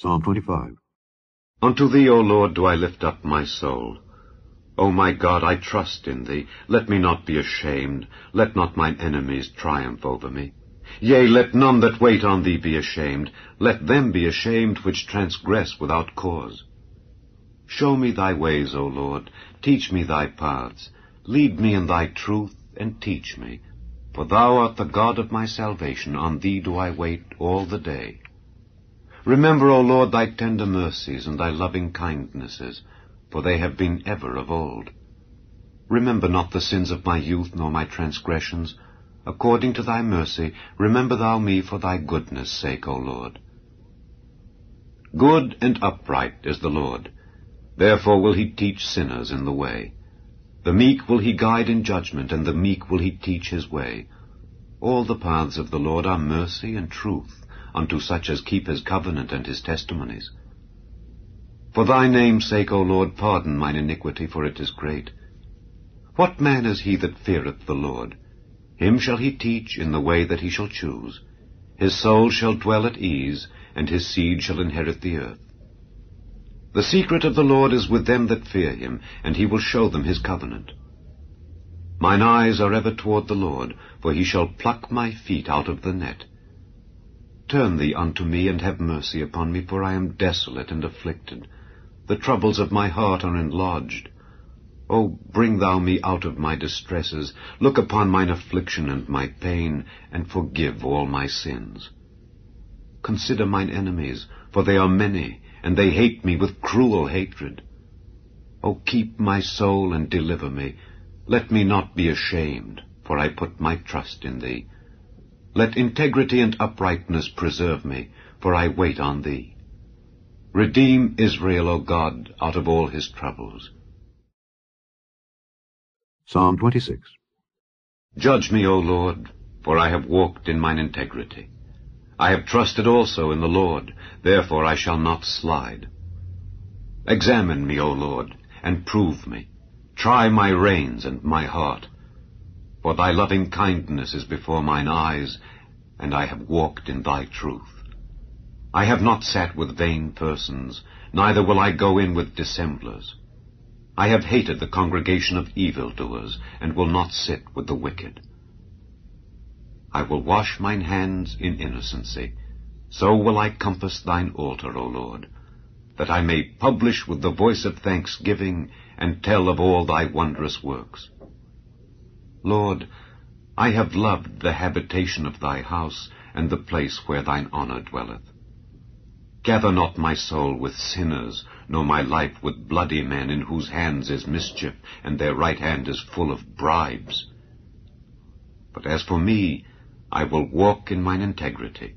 Psalm 25 Unto thee, O Lord, do I lift up my soul. O my God, I trust in thee. Let me not be ashamed. Let not mine enemies triumph over me. Yea, let none that wait on thee be ashamed. Let them be ashamed which transgress without cause. Show me thy ways, O Lord. Teach me thy paths. Lead me in thy truth, and teach me. For thou art the God of my salvation. On thee do I wait all the day. Remember, O Lord, thy tender mercies and thy loving kindnesses, for they have been ever of old. Remember not the sins of my youth, nor my transgressions. According to thy mercy, remember thou me for thy goodness' sake, O Lord. Good and upright is the Lord. Therefore will he teach sinners in the way. The meek will he guide in judgment, and the meek will he teach his way. All the paths of the Lord are mercy and truth unto such as keep his covenant and his testimonies. For thy name's sake, O Lord, pardon mine iniquity, for it is great. What man is he that feareth the Lord? Him shall he teach in the way that he shall choose. His soul shall dwell at ease, and his seed shall inherit the earth. The secret of the Lord is with them that fear him, and he will show them his covenant. Mine eyes are ever toward the Lord, for he shall pluck my feet out of the net. Turn thee unto me, and have mercy upon me, for I am desolate and afflicted. The troubles of my heart are enlarged. O bring thou me out of my distresses, look upon mine affliction and my pain, and forgive all my sins. Consider mine enemies, for they are many, and they hate me with cruel hatred. O keep my soul and deliver me. Let me not be ashamed, for I put my trust in thee. Let integrity and uprightness preserve me, for I wait on thee. Redeem Israel, O God, out of all his troubles. Psalm 26 Judge me, O Lord, for I have walked in mine integrity. I have trusted also in the Lord, therefore I shall not slide. Examine me, O Lord, and prove me. Try my reins and my heart for thy loving kindness is before mine eyes, and I have walked in thy truth. I have not sat with vain persons, neither will I go in with dissemblers. I have hated the congregation of evildoers, and will not sit with the wicked. I will wash mine hands in innocency. So will I compass thine altar, O Lord, that I may publish with the voice of thanksgiving, and tell of all thy wondrous works. Lord, I have loved the habitation of thy house, and the place where thine honour dwelleth. Gather not my soul with sinners, nor my life with bloody men, in whose hands is mischief, and their right hand is full of bribes. But as for me, I will walk in mine integrity.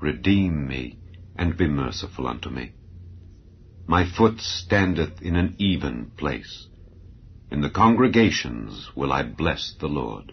Redeem me, and be merciful unto me. My foot standeth in an even place. In the congregations will I bless the Lord.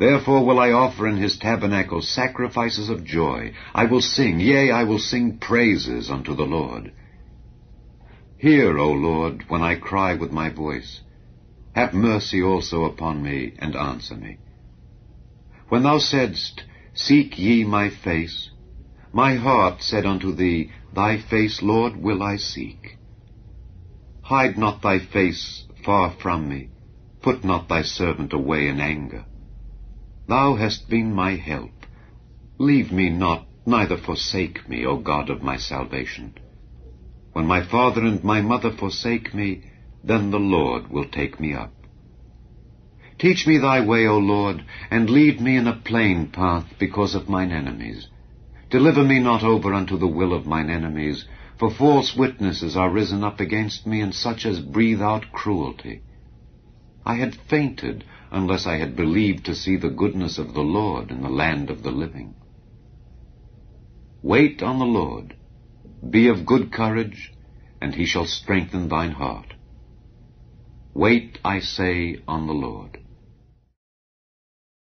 Therefore will I offer in his tabernacle sacrifices of joy. I will sing, yea, I will sing praises unto the Lord. Hear, O Lord, when I cry with my voice. Have mercy also upon me, and answer me. When thou saidst, Seek ye my face, my heart said unto thee, Thy face, Lord, will I seek. Hide not thy face far from me. Put not thy servant away in anger. Thou hast been my help. Leave me not, neither forsake me, O God of my salvation. When my father and my mother forsake me, then the Lord will take me up. Teach me thy way, O Lord, and lead me in a plain path because of mine enemies. Deliver me not over unto the will of mine enemies, for false witnesses are risen up against me, and such as breathe out cruelty. I had fainted unless I had believed to see the goodness of the Lord in the land of the living. Wait on the Lord. Be of good courage, and he shall strengthen thine heart. Wait, I say, on the Lord.